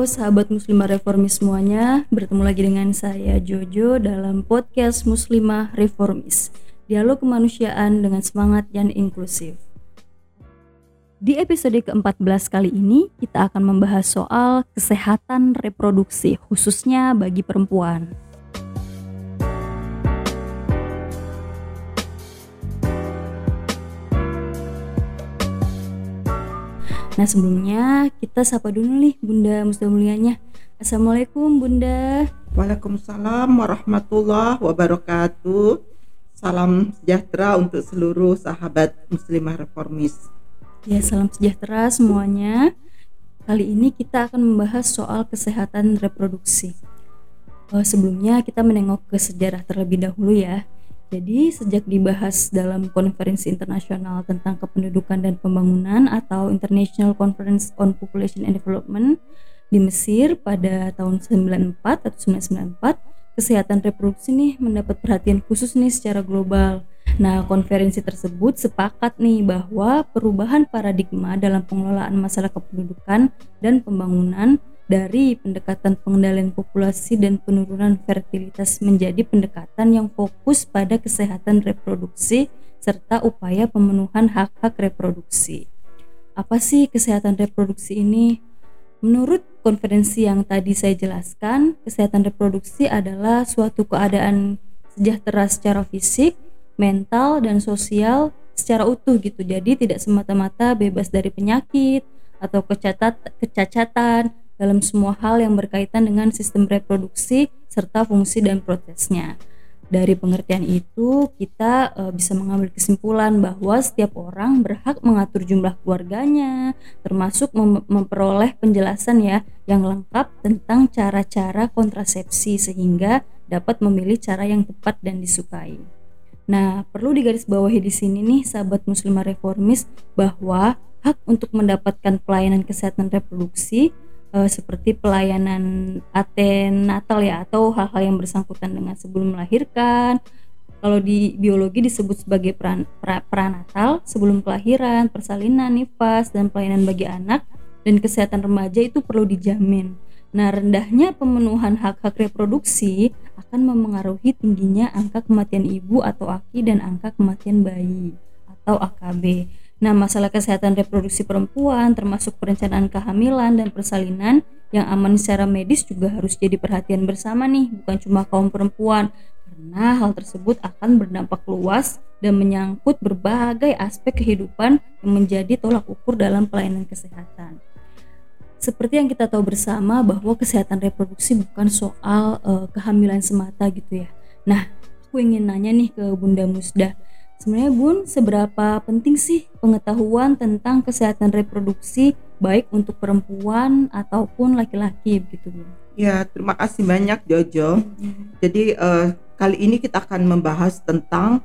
Sahabat muslimah reformis semuanya, bertemu lagi dengan saya Jojo dalam podcast Muslimah Reformis. Dialog kemanusiaan dengan semangat yang inklusif. Di episode ke-14 kali ini, kita akan membahas soal kesehatan reproduksi, khususnya bagi perempuan. Nah sebelumnya kita sapa dulu nih Bunda Musda Mulianya. Assalamualaikum Bunda. Waalaikumsalam warahmatullahi wabarakatuh. Salam sejahtera untuk seluruh sahabat muslimah reformis. Ya salam sejahtera semuanya. Kali ini kita akan membahas soal kesehatan reproduksi. Uh, sebelumnya kita menengok ke sejarah terlebih dahulu ya. Jadi sejak dibahas dalam konferensi internasional tentang kependudukan dan pembangunan atau International Conference on Population and Development di Mesir pada tahun 94 atau 1994, kesehatan reproduksi nih mendapat perhatian khusus nih secara global. Nah, konferensi tersebut sepakat nih bahwa perubahan paradigma dalam pengelolaan masalah kependudukan dan pembangunan dari pendekatan pengendalian populasi dan penurunan fertilitas menjadi pendekatan yang fokus pada kesehatan reproduksi serta upaya pemenuhan hak-hak reproduksi. Apa sih kesehatan reproduksi ini? Menurut konferensi yang tadi saya jelaskan, kesehatan reproduksi adalah suatu keadaan sejahtera secara fisik, mental, dan sosial secara utuh gitu. Jadi tidak semata-mata bebas dari penyakit atau kecacatan dalam semua hal yang berkaitan dengan sistem reproduksi serta fungsi dan prosesnya. Dari pengertian itu, kita e, bisa mengambil kesimpulan bahwa setiap orang berhak mengatur jumlah keluarganya, termasuk mem memperoleh penjelasan ya yang lengkap tentang cara-cara kontrasepsi sehingga dapat memilih cara yang tepat dan disukai. Nah, perlu digarisbawahi di sini nih sahabat muslimah reformis bahwa hak untuk mendapatkan pelayanan kesehatan reproduksi uh, seperti pelayanan natal ya atau hal-hal yang bersangkutan dengan sebelum melahirkan. Kalau di biologi disebut sebagai peran, pra, pranatal sebelum kelahiran, persalinan, nifas dan pelayanan bagi anak dan kesehatan remaja itu perlu dijamin. Nah, rendahnya pemenuhan hak-hak reproduksi akan memengaruhi tingginya angka kematian ibu atau AKI dan angka kematian bayi atau AKB. Nah, masalah kesehatan reproduksi perempuan termasuk perencanaan kehamilan dan persalinan yang aman secara medis juga harus jadi perhatian bersama nih, bukan cuma kaum perempuan. Karena hal tersebut akan berdampak luas dan menyangkut berbagai aspek kehidupan yang menjadi tolak ukur dalam pelayanan kesehatan. Seperti yang kita tahu bersama bahwa kesehatan reproduksi bukan soal uh, kehamilan semata gitu ya. Nah, aku ingin nanya nih ke Bunda Musda Sebenarnya Bun, seberapa penting sih pengetahuan tentang kesehatan reproduksi baik untuk perempuan ataupun laki-laki begitu Bun? Ya, terima kasih banyak Jojo. Hmm. Jadi uh, kali ini kita akan membahas tentang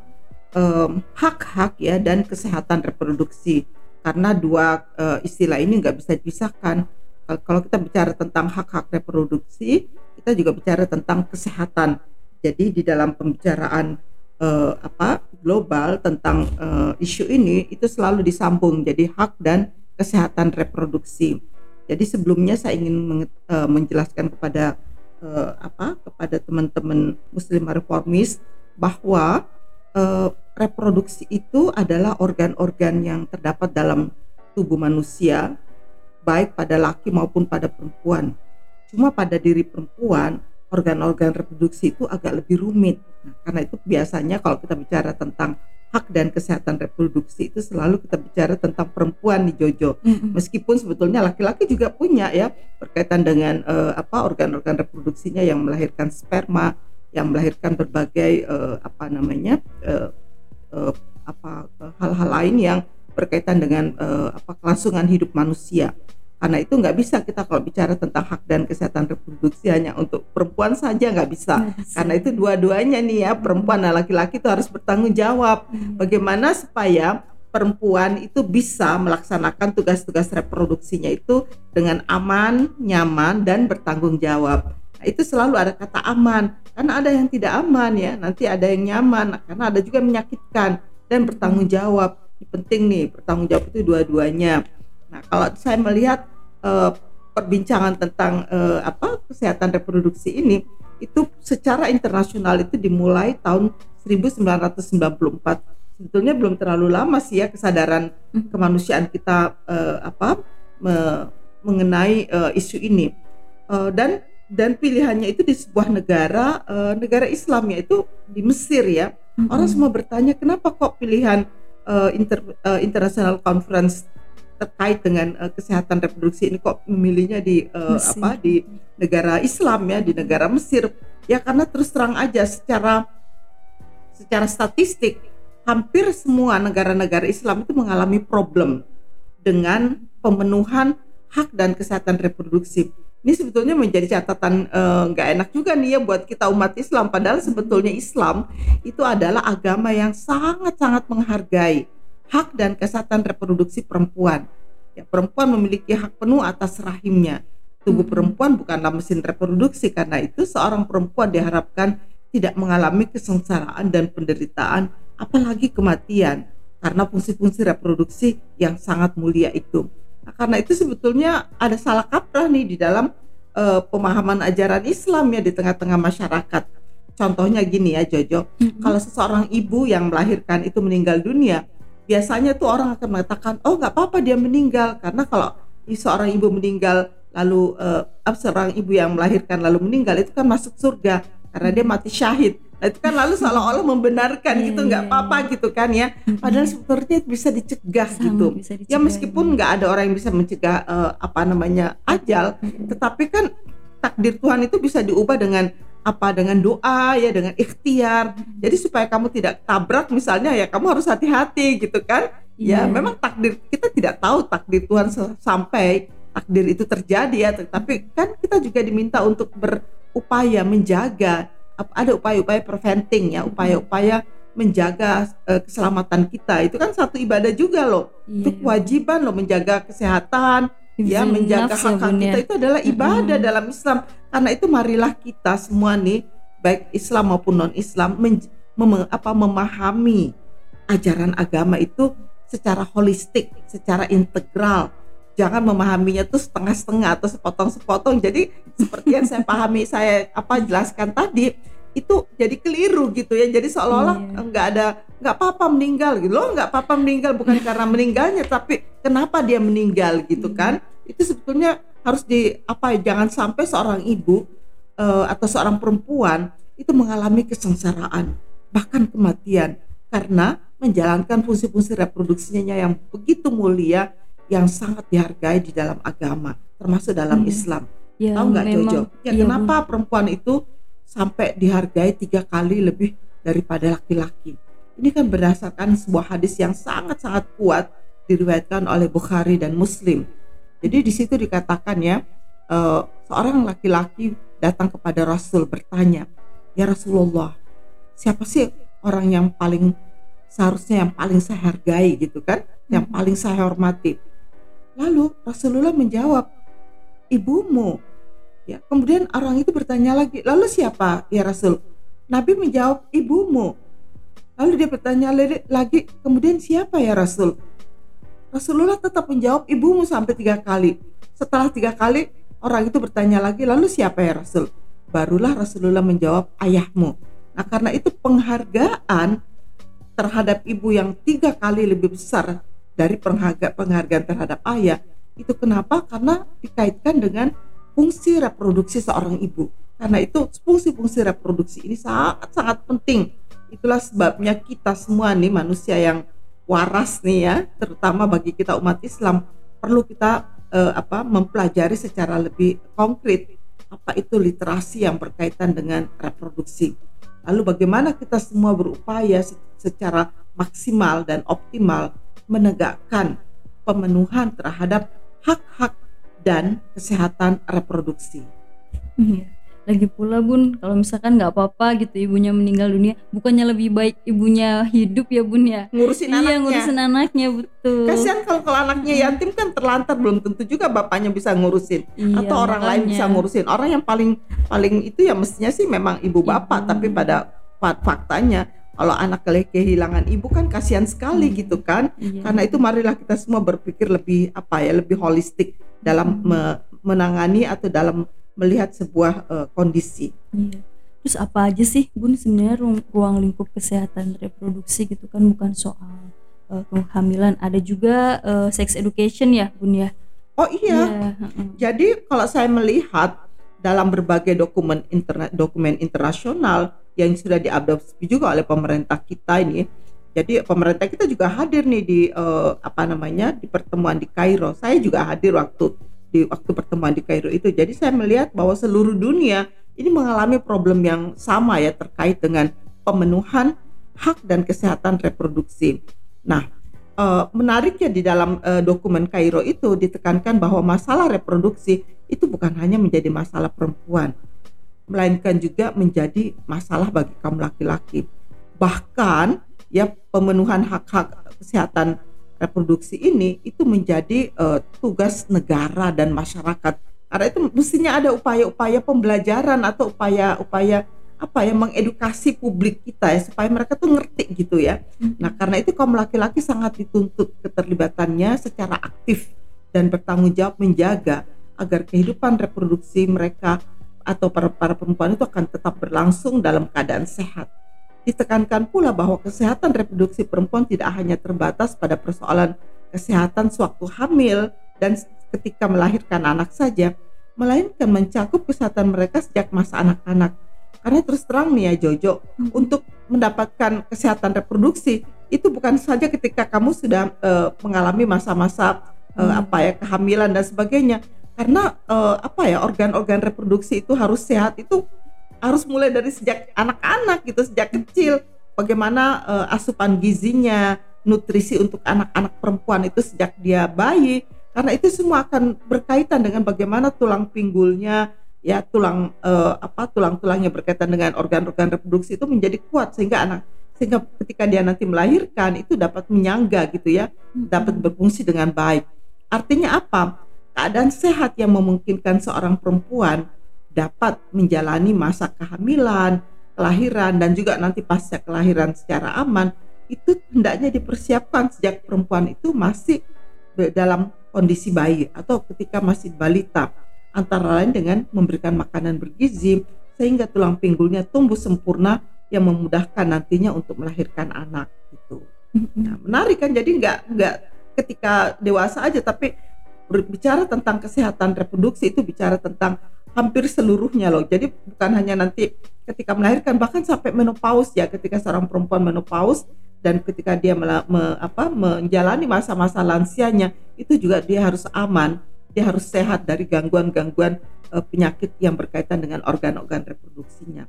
hak-hak um, ya dan kesehatan reproduksi karena dua uh, istilah ini nggak bisa dipisahkan. Kalau kita bicara tentang hak-hak reproduksi, kita juga bicara tentang kesehatan. Jadi di dalam pembicaraan uh, apa global tentang uh, isu ini itu selalu disambung jadi hak dan kesehatan reproduksi. Jadi sebelumnya saya ingin uh, menjelaskan kepada uh, apa kepada teman-teman muslim reformis bahwa uh, reproduksi itu adalah organ-organ yang terdapat dalam tubuh manusia baik pada laki maupun pada perempuan. Cuma pada diri perempuan organ-organ reproduksi itu agak lebih rumit. Nah, karena itu biasanya kalau kita bicara tentang hak dan kesehatan reproduksi itu selalu kita bicara tentang perempuan di Jojo. Mm-hmm. Meskipun sebetulnya laki-laki juga punya ya berkaitan dengan uh, apa organ-organ reproduksinya yang melahirkan sperma, yang melahirkan berbagai uh, apa namanya uh, uh, apa hal-hal lain yang berkaitan dengan uh, apa kelangsungan hidup manusia. Karena itu nggak bisa kita kalau bicara tentang hak dan kesehatan reproduksi hanya untuk perempuan saja nggak bisa. Karena itu dua-duanya nih ya perempuan dan laki-laki itu harus bertanggung jawab. Hmm. Bagaimana supaya perempuan itu bisa melaksanakan tugas-tugas reproduksinya itu dengan aman, nyaman dan bertanggung jawab. Nah, itu selalu ada kata aman. Karena ada yang tidak aman ya, nanti ada yang nyaman karena ada juga menyakitkan dan bertanggung jawab. Ini penting nih, bertanggung jawab itu dua-duanya. Nah, kalau saya melihat uh, perbincangan tentang uh, apa kesehatan reproduksi ini itu secara internasional itu dimulai tahun 1994 sebetulnya belum terlalu lama sih ya kesadaran hmm. kemanusiaan kita uh, apa me, mengenai uh, isu ini uh, dan dan pilihannya itu di sebuah negara uh, negara Islam yaitu di Mesir ya mm-hmm. orang semua bertanya kenapa kok pilihan uh, inter, uh, international conference terkait dengan uh, kesehatan reproduksi ini kok memilihnya di uh, apa di negara Islam ya di negara Mesir. Ya karena terus terang aja secara secara statistik hampir semua negara-negara Islam itu mengalami problem dengan pemenuhan hak dan kesehatan reproduksi. Ini sebetulnya menjadi catatan eh, nggak uh, enak juga nih ya buat kita umat Islam. Padahal sebetulnya Islam itu adalah agama yang sangat-sangat menghargai hak dan kesehatan reproduksi perempuan ya perempuan memiliki hak penuh atas rahimnya tubuh hmm. perempuan bukanlah mesin reproduksi karena itu seorang perempuan diharapkan tidak mengalami kesengsaraan dan penderitaan apalagi kematian karena fungsi-fungsi reproduksi yang sangat mulia itu Nah, karena itu sebetulnya ada salah kaprah nih di dalam uh, pemahaman ajaran Islam ya di tengah-tengah masyarakat. Contohnya gini ya Jojo, mm-hmm. kalau seseorang ibu yang melahirkan itu meninggal dunia, biasanya tuh orang akan mengatakan, oh nggak apa-apa dia meninggal karena kalau seorang ibu meninggal lalu uh, seorang ibu yang melahirkan lalu meninggal itu kan masuk surga karena dia mati syahid. Nah, itu kan lalu seolah-olah membenarkan gitu iya, nggak iya, apa-apa iya. gitu kan ya. Padahal sebetulnya bisa dicegah Sama, gitu. Bisa dicegah, ya meskipun nggak ada orang yang bisa mencegah uh, apa namanya ajal, tetapi kan takdir Tuhan itu bisa diubah dengan apa dengan doa ya dengan ikhtiar. Jadi supaya kamu tidak tabrak misalnya ya kamu harus hati-hati gitu kan. Ya memang takdir kita tidak tahu takdir Tuhan sampai takdir itu terjadi ya, tapi kan kita juga diminta untuk berupaya menjaga ada upaya-upaya preventing ya, upaya-upaya menjaga uh, keselamatan kita. Itu kan satu ibadah juga loh. Iya. Itu kewajiban loh menjaga kesehatan, ya menjaga hak-hak ya, kita itu adalah ibadah hmm. dalam Islam. Karena itu marilah kita semua nih baik Islam maupun non-Islam mem apa memahami ajaran agama itu secara holistik, secara integral. Jangan memahaminya tuh setengah-setengah atau sepotong-sepotong. Jadi seperti yang saya pahami saya apa jelaskan tadi itu jadi keliru gitu ya jadi seolah-olah iya. nggak ada nggak apa-apa meninggal gitu loh nggak apa-apa meninggal bukan karena meninggalnya tapi kenapa dia meninggal gitu iya. kan itu sebetulnya harus di apa jangan sampai seorang ibu uh, atau seorang perempuan itu mengalami kesengsaraan bahkan kematian karena menjalankan fungsi-fungsi reproduksinya yang begitu mulia yang sangat dihargai di dalam agama termasuk dalam hmm. Islam ya, tahu nggak Jojo ya, ya kenapa bu. perempuan itu sampai dihargai tiga kali lebih daripada laki-laki. Ini kan berdasarkan sebuah hadis yang sangat-sangat kuat diriwayatkan oleh Bukhari dan Muslim. Jadi di situ dikatakan ya uh, seorang laki-laki datang kepada Rasul bertanya ya Rasulullah siapa sih orang yang paling seharusnya yang paling saya hargai? Gitu kan? Yang hmm. paling saya hormati. Lalu Rasulullah menjawab ibumu. Ya, kemudian orang itu bertanya lagi, lalu siapa ya Rasul? Nabi menjawab ibumu. Lalu dia bertanya lagi, kemudian siapa ya Rasul? Rasulullah tetap menjawab ibumu sampai tiga kali. Setelah tiga kali, orang itu bertanya lagi, lalu siapa ya Rasul? Barulah Rasulullah menjawab ayahmu. Nah karena itu penghargaan terhadap ibu yang tiga kali lebih besar dari penghargaan terhadap ayah itu kenapa? Karena dikaitkan dengan fungsi reproduksi seorang ibu. Karena itu fungsi-fungsi reproduksi ini sangat-sangat penting. Itulah sebabnya kita semua nih manusia yang waras nih ya, terutama bagi kita umat Islam perlu kita eh, apa mempelajari secara lebih konkret apa itu literasi yang berkaitan dengan reproduksi. Lalu bagaimana kita semua berupaya secara maksimal dan optimal menegakkan pemenuhan terhadap hak-hak dan kesehatan reproduksi. Iya. Lagi pula bun, kalau misalkan nggak apa-apa gitu ibunya meninggal dunia, bukannya lebih baik ibunya hidup ya bun ya? Ngurusin iya, anaknya. ngurusin anaknya betul. Kasihan kalau kalau anaknya yatim kan terlantar belum tentu juga bapaknya bisa ngurusin iya, atau orang makanya. lain bisa ngurusin. Orang yang paling paling itu ya mestinya sih memang ibu bapak, ibu. tapi pada faktanya kalau anak kehilangan ibu kan kasihan sekali hmm. gitu kan iya. karena itu marilah kita semua berpikir lebih apa ya lebih holistik dalam me menangani atau dalam melihat sebuah uh, kondisi. Iya. Terus apa aja sih Bun sebenarnya ruang, ruang lingkup kesehatan reproduksi gitu kan bukan soal uh, kehamilan, ada juga uh, sex education ya Bun ya. Oh iya. Yeah. Jadi kalau saya melihat dalam berbagai dokumen internet dokumen internasional yang sudah diadopsi juga oleh pemerintah kita ini. Jadi pemerintah kita juga hadir nih di uh, apa namanya di pertemuan di Kairo. Saya juga hadir waktu di waktu pertemuan di Kairo itu. Jadi saya melihat bahwa seluruh dunia ini mengalami problem yang sama ya terkait dengan pemenuhan hak dan kesehatan reproduksi. Nah, uh, menariknya di dalam uh, dokumen Kairo itu ditekankan bahwa masalah reproduksi itu bukan hanya menjadi masalah perempuan, melainkan juga menjadi masalah bagi kaum laki-laki. Bahkan ya pemenuhan hak-hak kesehatan reproduksi ini itu menjadi uh, tugas negara dan masyarakat karena itu mestinya ada upaya-upaya pembelajaran atau upaya-upaya apa ya mengedukasi publik kita ya supaya mereka tuh ngerti gitu ya. Hmm. Nah karena itu kaum laki-laki sangat dituntut keterlibatannya secara aktif dan bertanggung jawab menjaga agar kehidupan reproduksi mereka atau para, para perempuan itu akan tetap berlangsung dalam keadaan sehat. Ditekankan pula bahwa kesehatan reproduksi perempuan tidak hanya terbatas pada persoalan kesehatan sewaktu hamil dan ketika melahirkan anak saja, melainkan mencakup kesehatan mereka sejak masa anak-anak. Karena terus terang nih ya Jojo, hmm. untuk mendapatkan kesehatan reproduksi itu bukan saja ketika kamu sudah uh, mengalami masa-masa uh, hmm. apa ya kehamilan dan sebagainya. Karena uh, apa ya organ-organ reproduksi itu harus sehat itu harus mulai dari sejak anak-anak gitu, sejak kecil. Bagaimana uh, asupan gizinya, nutrisi untuk anak-anak perempuan itu sejak dia bayi karena itu semua akan berkaitan dengan bagaimana tulang pinggulnya ya tulang uh, apa tulang-tulangnya berkaitan dengan organ-organ reproduksi itu menjadi kuat sehingga anak sehingga ketika dia nanti melahirkan itu dapat menyangga gitu ya hmm. dapat berfungsi dengan baik artinya apa keadaan sehat yang memungkinkan seorang perempuan dapat menjalani masa kehamilan kelahiran dan juga nanti pasca kelahiran secara aman itu hendaknya dipersiapkan sejak perempuan itu masih dalam kondisi bayi atau ketika masih balita. Antara lain dengan memberikan makanan bergizi sehingga tulang pinggulnya tumbuh sempurna yang memudahkan nantinya untuk melahirkan anak gitu. Nah, menarik kan? Jadi nggak nggak ketika dewasa aja tapi berbicara tentang kesehatan reproduksi itu bicara tentang hampir seluruhnya loh. Jadi bukan hanya nanti ketika melahirkan bahkan sampai menopause ya ketika seorang perempuan menopause dan ketika dia me, me, apa, menjalani masa-masa lansianya itu juga dia harus aman, dia harus sehat dari gangguan-gangguan uh, penyakit yang berkaitan dengan organ-organ reproduksinya.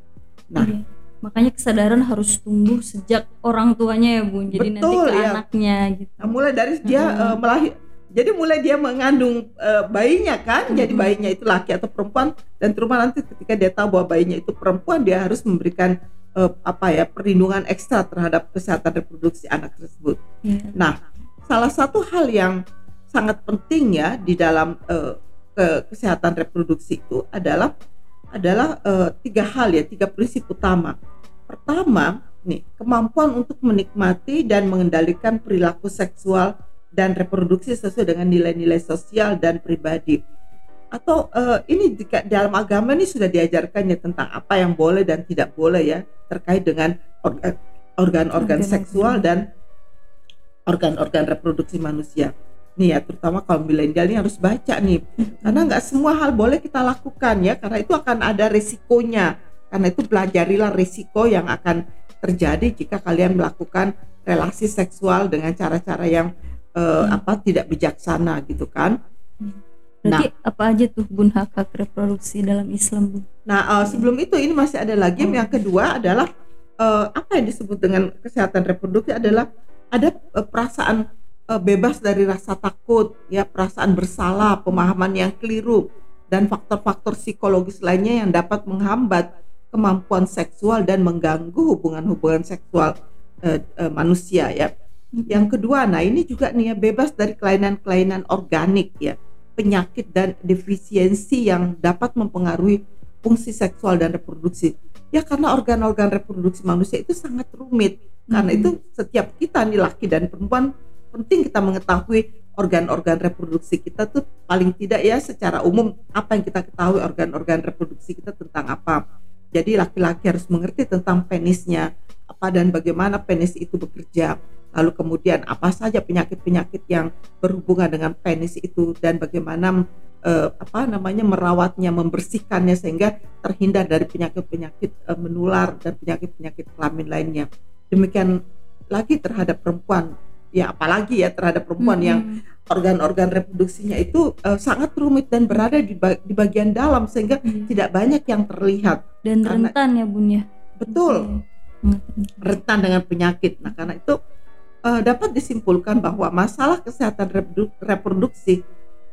Nah, iya. makanya kesadaran harus tumbuh sejak orang tuanya ya bun, jadi betul, nanti ke ya. anaknya gitu. Nah, mulai dari dia hmm. uh, melahir, jadi mulai dia mengandung uh, bayinya kan, hmm. jadi bayinya itu laki atau perempuan dan terutama nanti ketika dia tahu bahwa bayinya itu perempuan dia harus memberikan uh, apa ya perlindungan ekstra terhadap kesehatan reproduksi anak tersebut. Yeah. Nah, salah satu hal yang sangat penting ya di dalam uh, ke kesehatan reproduksi itu adalah adalah uh, tiga hal ya tiga prinsip utama. Pertama, nih kemampuan untuk menikmati dan mengendalikan perilaku seksual dan reproduksi sesuai dengan nilai-nilai sosial dan pribadi. Atau uh, ini jika dalam agama ini sudah diajarkan ya tentang apa yang boleh dan tidak boleh ya terkait dengan organ-organ seksual dan organ-organ reproduksi manusia. Nih ya terutama kalau milenial ini harus baca nih. Karena nggak semua hal boleh kita lakukan ya karena itu akan ada risikonya karena itu pelajarilah risiko yang akan terjadi jika kalian melakukan relasi seksual dengan cara-cara yang uh, hmm. apa tidak bijaksana gitu kan. Hmm. Berarti nah, apa aja tuh bun hak hak reproduksi dalam Islam bun? Nah uh, sebelum itu ini masih ada lagi oh. yang kedua adalah uh, apa yang disebut dengan kesehatan reproduksi adalah ada uh, perasaan uh, bebas dari rasa takut, ya perasaan bersalah, pemahaman yang keliru dan faktor-faktor psikologis lainnya yang dapat menghambat kemampuan seksual dan mengganggu hubungan-hubungan seksual uh, uh, manusia ya. Yang kedua, nah ini juga nih ya bebas dari kelainan-kelainan organik ya penyakit dan defisiensi yang dapat mempengaruhi fungsi seksual dan reproduksi. Ya karena organ-organ reproduksi manusia itu sangat rumit. Karena hmm. itu setiap kita nih laki dan perempuan penting kita mengetahui organ-organ reproduksi kita tuh paling tidak ya secara umum apa yang kita ketahui organ-organ reproduksi kita tentang apa. Jadi laki-laki harus mengerti tentang penisnya apa dan bagaimana penis itu bekerja. Lalu kemudian apa saja penyakit-penyakit yang berhubungan dengan penis itu dan bagaimana eh, apa namanya merawatnya, membersihkannya sehingga terhindar dari penyakit-penyakit eh, menular dan penyakit-penyakit kelamin lainnya. Demikian lagi terhadap perempuan ya apalagi ya terhadap perempuan hmm. yang organ-organ reproduksinya itu uh, sangat rumit dan berada di, ba di bagian dalam sehingga hmm. tidak banyak yang terlihat dan karena, rentan ya bun ya betul okay. Rentan dengan penyakit nah karena itu uh, dapat disimpulkan bahwa masalah kesehatan reproduksi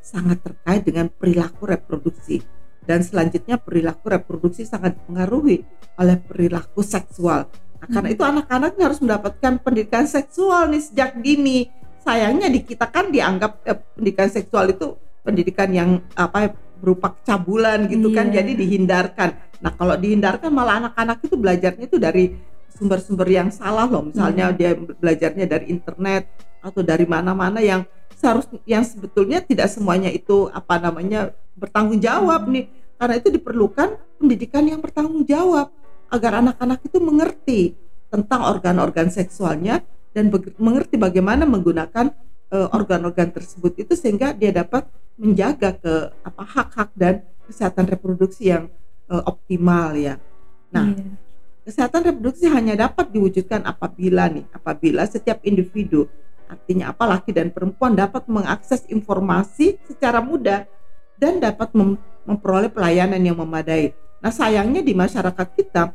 sangat terkait dengan perilaku reproduksi dan selanjutnya perilaku reproduksi sangat dipengaruhi oleh perilaku seksual Nah, karena itu anak-anak harus mendapatkan pendidikan seksual nih sejak dini. Sayangnya di kita kan dianggap eh, pendidikan seksual itu pendidikan yang apa berupa cabulan gitu yeah. kan, iya. jadi dihindarkan. Nah kalau dihindarkan malah anak-anak itu belajarnya itu dari sumber-sumber yang salah loh. Misalnya yeah. dia belajarnya dari internet atau dari mana-mana yang seharusnya yang sebetulnya tidak semuanya itu apa namanya bertanggung jawab nih. Karena itu diperlukan pendidikan yang bertanggung jawab agar anak-anak itu mengerti tentang organ-organ seksualnya dan mengerti bagaimana menggunakan uh, organ-organ tersebut itu sehingga dia dapat menjaga ke apa hak-hak dan kesehatan reproduksi yang uh, optimal ya. Nah, iya. Kesehatan reproduksi hanya dapat diwujudkan apabila nih apabila setiap individu artinya apa laki dan perempuan dapat mengakses informasi secara mudah dan dapat mem memperoleh pelayanan yang memadai. Nah, sayangnya di masyarakat kita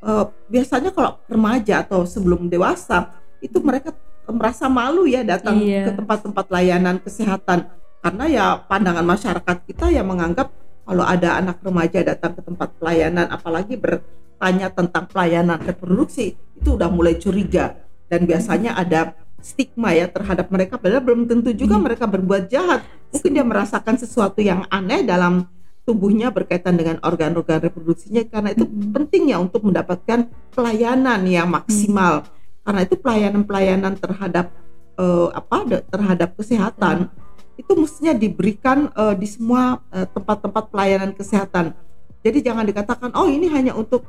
uh, biasanya kalau remaja atau sebelum dewasa itu mereka merasa malu ya datang iya. ke tempat-tempat layanan kesehatan karena ya pandangan masyarakat kita yang menganggap kalau ada anak remaja datang ke tempat pelayanan apalagi bertanya tentang pelayanan reproduksi itu udah mulai curiga dan biasanya ada stigma ya terhadap mereka padahal belum tentu juga hmm. mereka berbuat jahat mungkin dia merasakan sesuatu yang aneh dalam tubuhnya berkaitan dengan organ-organ reproduksinya karena itu hmm. penting ya untuk mendapatkan pelayanan yang maksimal hmm. karena itu pelayanan-pelayanan terhadap uh, apa terhadap kesehatan hmm. Itu mestinya diberikan uh, di semua eh, tempat-tempat uh, pelayanan kesehatan. Jadi jangan dikatakan oh ini hanya untuk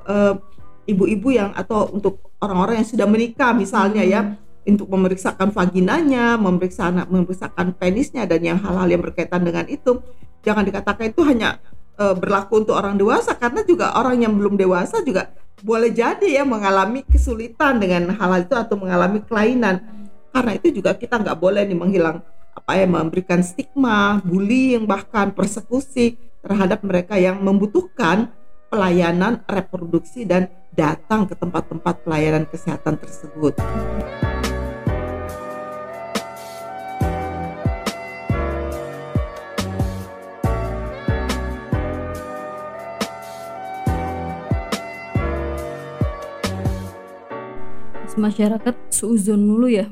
ibu-ibu uh, yang atau untuk orang-orang yang sudah menikah misalnya ya, hmm. ya untuk memeriksakan vaginanya, memeriksa anak, memeriksakan penisnya dan yang hal-hal yang berkaitan dengan itu. Jangan dikatakan itu hanya uh, berlaku untuk orang dewasa karena juga orang yang belum dewasa juga boleh jadi ya mengalami kesulitan dengan hal, -hal itu atau mengalami kelainan. Karena itu juga kita nggak boleh nih menghilang apa memberikan stigma, bullying bahkan persekusi terhadap mereka yang membutuhkan pelayanan reproduksi dan datang ke tempat-tempat pelayanan kesehatan tersebut. Masyarakat suzon dulu ya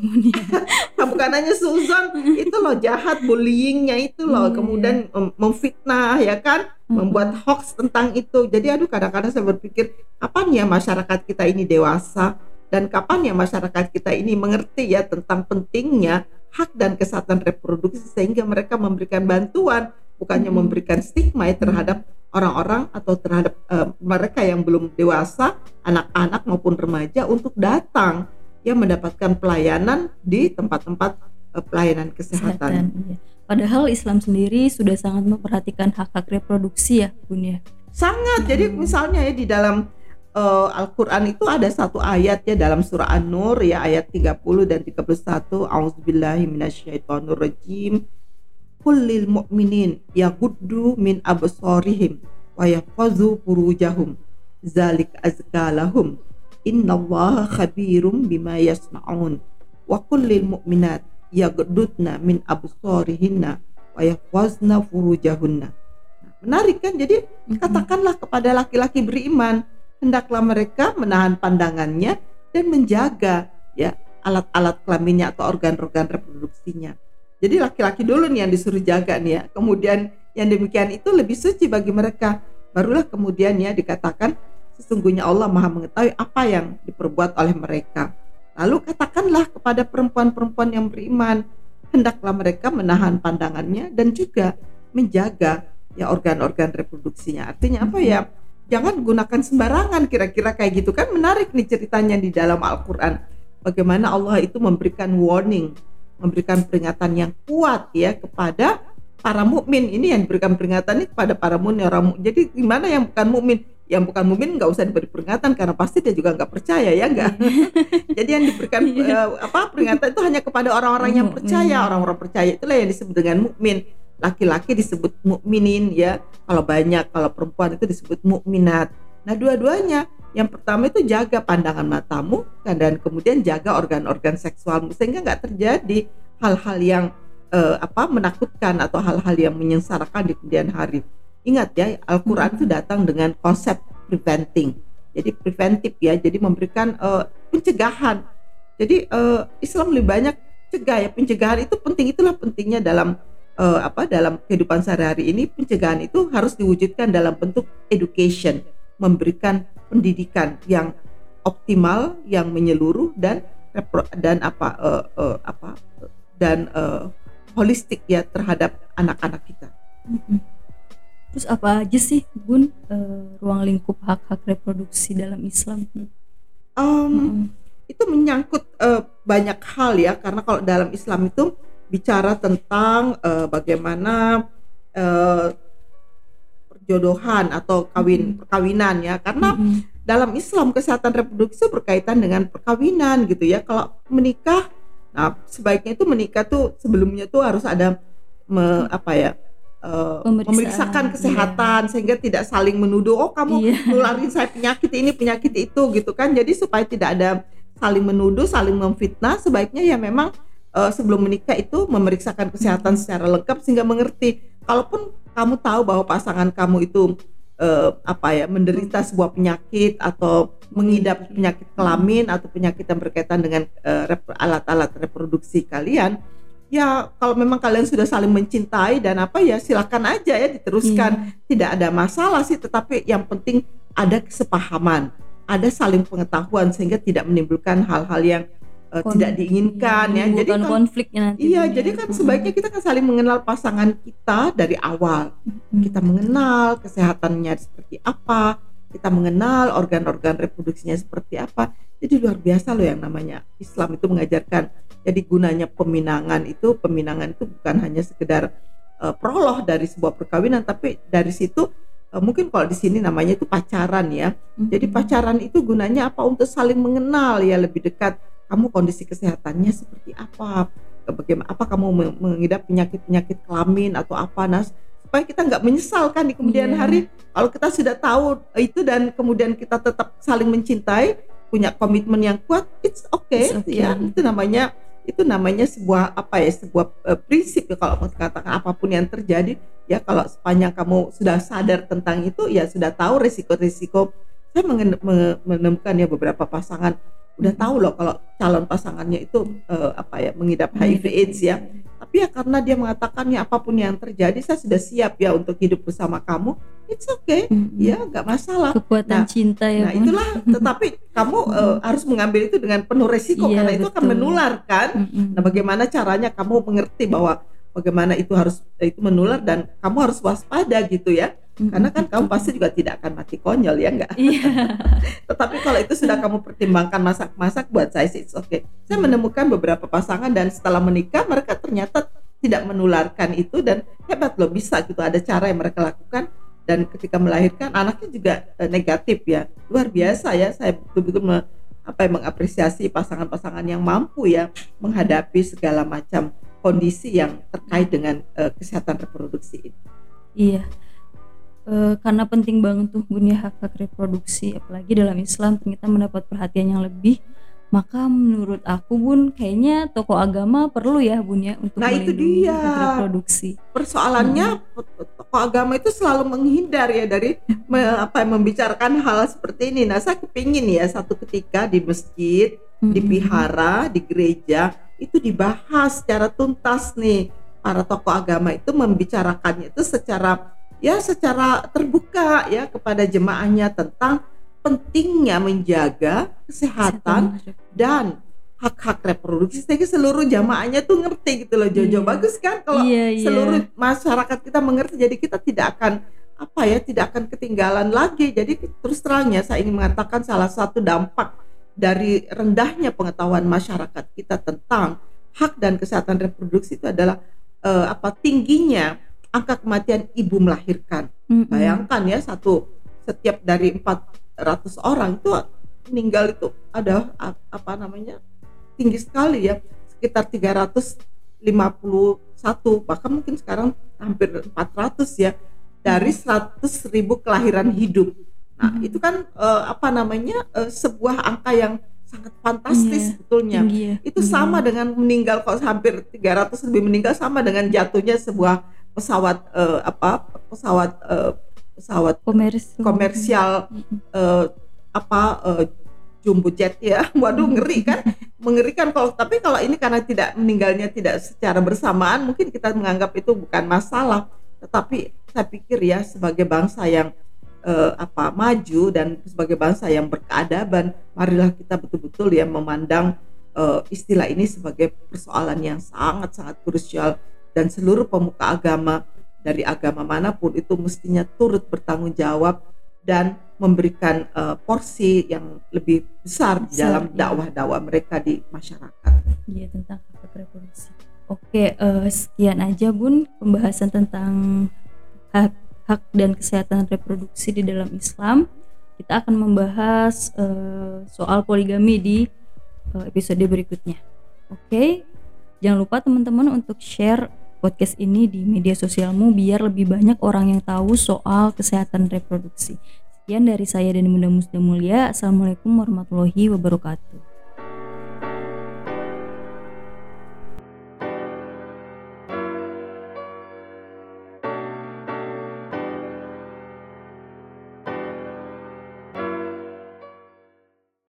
bukan hanya suzon itu loh jahat bullyingnya itu loh hmm, kemudian iya. memfitnah ya kan hmm. membuat hoax tentang itu jadi aduh kadang-kadang saya berpikir kapan ya masyarakat kita ini dewasa dan kapan ya masyarakat kita ini mengerti ya tentang pentingnya hak dan kesehatan reproduksi sehingga mereka memberikan bantuan bukannya hmm. memberikan stigma ya terhadap orang-orang atau terhadap uh, mereka yang belum dewasa, anak-anak maupun remaja untuk datang ya mendapatkan pelayanan di tempat-tempat uh, pelayanan kesehatan. kesehatan iya. Padahal Islam sendiri sudah sangat memperhatikan hak-hak reproduksi ya, Bun ya. Sangat. Hmm. Jadi misalnya ya di dalam uh, Al-Qur'an itu ada satu ayat ya dalam surah An-Nur ya ayat 30 dan 31 Auzubillahi minasyaitonirrajim kullil mu'minin yaghuddu min absarihim wa yahfazu furujahum. Zalik azka lahum. Innallaha khabirum bima yasnaun. Wa kullil mu'minat yaghdudna min absarihinna wa yahfazna furujahunna. Menarik kan? Jadi katakanlah kepada laki-laki beriman hendaklah mereka menahan pandangannya dan menjaga ya alat-alat kelaminnya atau organ-organ reproduksinya jadi laki-laki dulu nih yang disuruh jaga nih ya. Kemudian yang demikian itu lebih suci bagi mereka. Barulah kemudian ya dikatakan sesungguhnya Allah Maha mengetahui apa yang diperbuat oleh mereka. Lalu katakanlah kepada perempuan-perempuan yang beriman, hendaklah mereka menahan pandangannya dan juga menjaga ya organ-organ reproduksinya. Artinya apa ya? Jangan gunakan sembarangan kira-kira kayak gitu kan menarik nih ceritanya di dalam Al-Qur'an. Bagaimana Allah itu memberikan warning, memberikan peringatan yang kuat ya kepada para mukmin. Ini yang diberikan peringatan ini kepada para mukmin orang Jadi gimana yang bukan mukmin? Yang bukan mukmin nggak usah diberi peringatan karena pasti dia juga nggak percaya ya enggak. Jadi yang diberikan uh, apa peringatan itu hanya kepada orang-orang yang percaya. Orang-orang percaya itulah yang disebut dengan mukmin laki-laki disebut mukminin ya kalau banyak kalau perempuan itu disebut mukminat nah dua-duanya yang pertama itu jaga pandangan matamu dan kemudian jaga organ-organ seksualmu sehingga nggak terjadi hal-hal yang uh, apa menakutkan atau hal-hal yang menyengsarakan di kemudian hari. Ingat ya Al-Quran itu datang dengan konsep preventing. Jadi preventif ya jadi memberikan uh, pencegahan. Jadi uh, Islam lebih banyak cegah ya pencegahan itu penting itulah pentingnya dalam uh, apa dalam kehidupan sehari-hari ini pencegahan itu harus diwujudkan dalam bentuk education, memberikan pendidikan yang optimal, yang menyeluruh dan dan apa uh, uh, apa dan uh, holistik ya terhadap anak-anak kita. Terus apa aja sih Bun uh, ruang lingkup hak-hak reproduksi dalam Islam? Um, hmm. Itu menyangkut uh, banyak hal ya karena kalau dalam Islam itu bicara tentang uh, bagaimana uh, perjodohan atau kawin mm -hmm. perkawinan ya karena mm -hmm. dalam Islam kesehatan reproduksi berkaitan dengan perkawinan gitu ya kalau menikah nah sebaiknya itu menikah tuh sebelumnya tuh harus ada me, apa ya uh, memeriksakan kesehatan iya. sehingga tidak saling menuduh oh kamu iya. nularin saya penyakit ini penyakit itu gitu kan jadi supaya tidak ada saling menuduh saling memfitnah sebaiknya ya memang uh, sebelum menikah itu memeriksakan kesehatan hmm. secara lengkap sehingga mengerti kalaupun kamu tahu bahwa pasangan kamu itu uh, apa ya menderita hmm. sebuah penyakit atau mengidap penyakit kelamin atau penyakit yang berkaitan dengan uh, alat-alat reproduksi kalian ya kalau memang kalian sudah saling mencintai dan apa ya silakan aja ya diteruskan yeah. tidak ada masalah sih tetapi yang penting ada kesepahaman ada saling pengetahuan sehingga tidak menimbulkan hal-hal yang uh, tidak diinginkan ya. Jadi kan konfliknya nanti. Iya, jadi kan sebaiknya kita kan saling mengenal pasangan kita dari awal. Hmm. Kita mengenal kesehatannya seperti apa, kita mengenal organ-organ reproduksinya seperti apa. Jadi luar biasa loh yang namanya Islam itu mengajarkan. Jadi gunanya peminangan itu peminangan itu bukan hanya sekedar uh, proloh dari sebuah perkawinan tapi dari situ uh, mungkin kalau di sini namanya itu pacaran ya. Hmm. Jadi pacaran itu gunanya apa untuk saling mengenal ya lebih dekat kamu kondisi kesehatannya seperti apa? Bagaimana apa kamu mengidap penyakit penyakit kelamin atau apa nah supaya kita nggak menyesal kan di kemudian yeah. hari. Kalau kita sudah tahu itu dan kemudian kita tetap saling mencintai punya komitmen yang kuat it's okay, it's okay. ya. Itu namanya itu namanya sebuah apa ya sebuah uh, prinsip ya kalau katakan apa pun yang terjadi. Ya kalau sepanjang kamu sudah sadar tentang itu ya sudah tahu risiko-risiko. Saya menemukan ya beberapa pasangan udah tahu loh kalau calon pasangannya itu uh, apa ya mengidap HIV AIDS ya. Tapi ya karena dia mengatakan ya apa pun yang terjadi saya sudah siap ya untuk hidup bersama kamu. It's okay. Mm-hmm. ya nggak masalah. Kekuatan nah, cinta ya nah itulah. Tetapi kamu uh, harus mengambil itu dengan penuh resiko iya, karena betul. itu akan menularkan mm-hmm. nah bagaimana caranya kamu mengerti bahwa bagaimana itu harus itu menular dan kamu harus waspada gitu ya karena kan kamu pasti juga tidak akan mati konyol ya enggak iya. tetapi kalau itu sudah kamu pertimbangkan masak-masak buat saya sih oke okay. saya menemukan beberapa pasangan dan setelah menikah mereka ternyata tidak menularkan itu dan hebat loh bisa gitu ada cara yang mereka lakukan dan ketika melahirkan anaknya juga eh, negatif ya luar biasa ya saya betul-betul me, apa yang mengapresiasi pasangan-pasangan yang mampu ya menghadapi segala macam kondisi yang terkait dengan uh, kesehatan reproduksi ini. Iya uh, karena penting banget tuh bun ya hak hak reproduksi apalagi dalam Islam ternyata mendapat perhatian yang lebih. Maka menurut aku bun kayaknya toko agama perlu ya bun ya untuk nah itu dia. reproduksi. Persoalannya hmm. toko agama itu selalu menghindar ya dari me, apa membicarakan hal seperti ini. Nah saya kepingin ya satu ketika di masjid hmm. di pihara di gereja itu dibahas secara tuntas nih. Para tokoh agama itu membicarakannya itu secara ya secara terbuka ya kepada jemaahnya tentang pentingnya menjaga kesehatan dan hak-hak reproduksi sehingga seluruh jamaahnya tuh ngerti gitu loh Jojo Iya. bagus kan kalau Iya, iya. seluruh masyarakat kita mengerti jadi kita tidak akan apa ya tidak akan ketinggalan lagi jadi terus terangnya saya ingin mengatakan salah satu dampak dari rendahnya pengetahuan masyarakat kita tentang hak dan kesehatan reproduksi itu adalah eh, apa tingginya angka kematian ibu melahirkan. Mm-mm. bayangkan ya satu setiap dari 400 orang itu meninggal itu ada apa namanya tinggi sekali ya sekitar 351 bahkan mungkin sekarang hampir 400 ya dari 100 ribu kelahiran hidup. Nah Mhm. itu kan eh, apa namanya eh, sebuah angka yang sangat fantastis Iya, sebetulnya. tinggi ya. Itu sama dengan meninggal kok hampir 300 lebih meninggal sama dengan jatuhnya sebuah pesawat eh, apa pesawat eh, pesawat komersial komersial eh, apa eh, jumbo jet ya. Waduh ngeri kan? Mengerikan kalau tapi kalau ini karena tidak meninggalnya tidak secara bersamaan mungkin kita menganggap itu bukan masalah. Tetapi saya pikir ya sebagai bangsa yang eh, apa maju dan sebagai bangsa yang berkeadaban marilah kita betul-betul ya memandang eh, istilah ini sebagai persoalan yang sangat-sangat krusial dan seluruh pemuka agama dari agama mana pun itu mestinya turut bertanggung jawab dan memberikan eh, porsi yang lebih besar di Besar, dalam iya. dakwah-dakwah mereka di masyarakat. Iya tentang hak reproduksi. Oke, eh, sekian aja Bun pembahasan tentang hak hak dan kesehatan reproduksi di dalam Islam. Kita akan membahas eh, soal poligami di eh, episode berikutnya. Oke, jangan lupa teman-teman untuk share podcast ini di media sosialmu biar lebih banyak orang yang tahu soal kesehatan reproduksi. Sekian dari saya dan Bunda Musda Mulia. Assalamualaikum warahmatullahi wabarakatuh.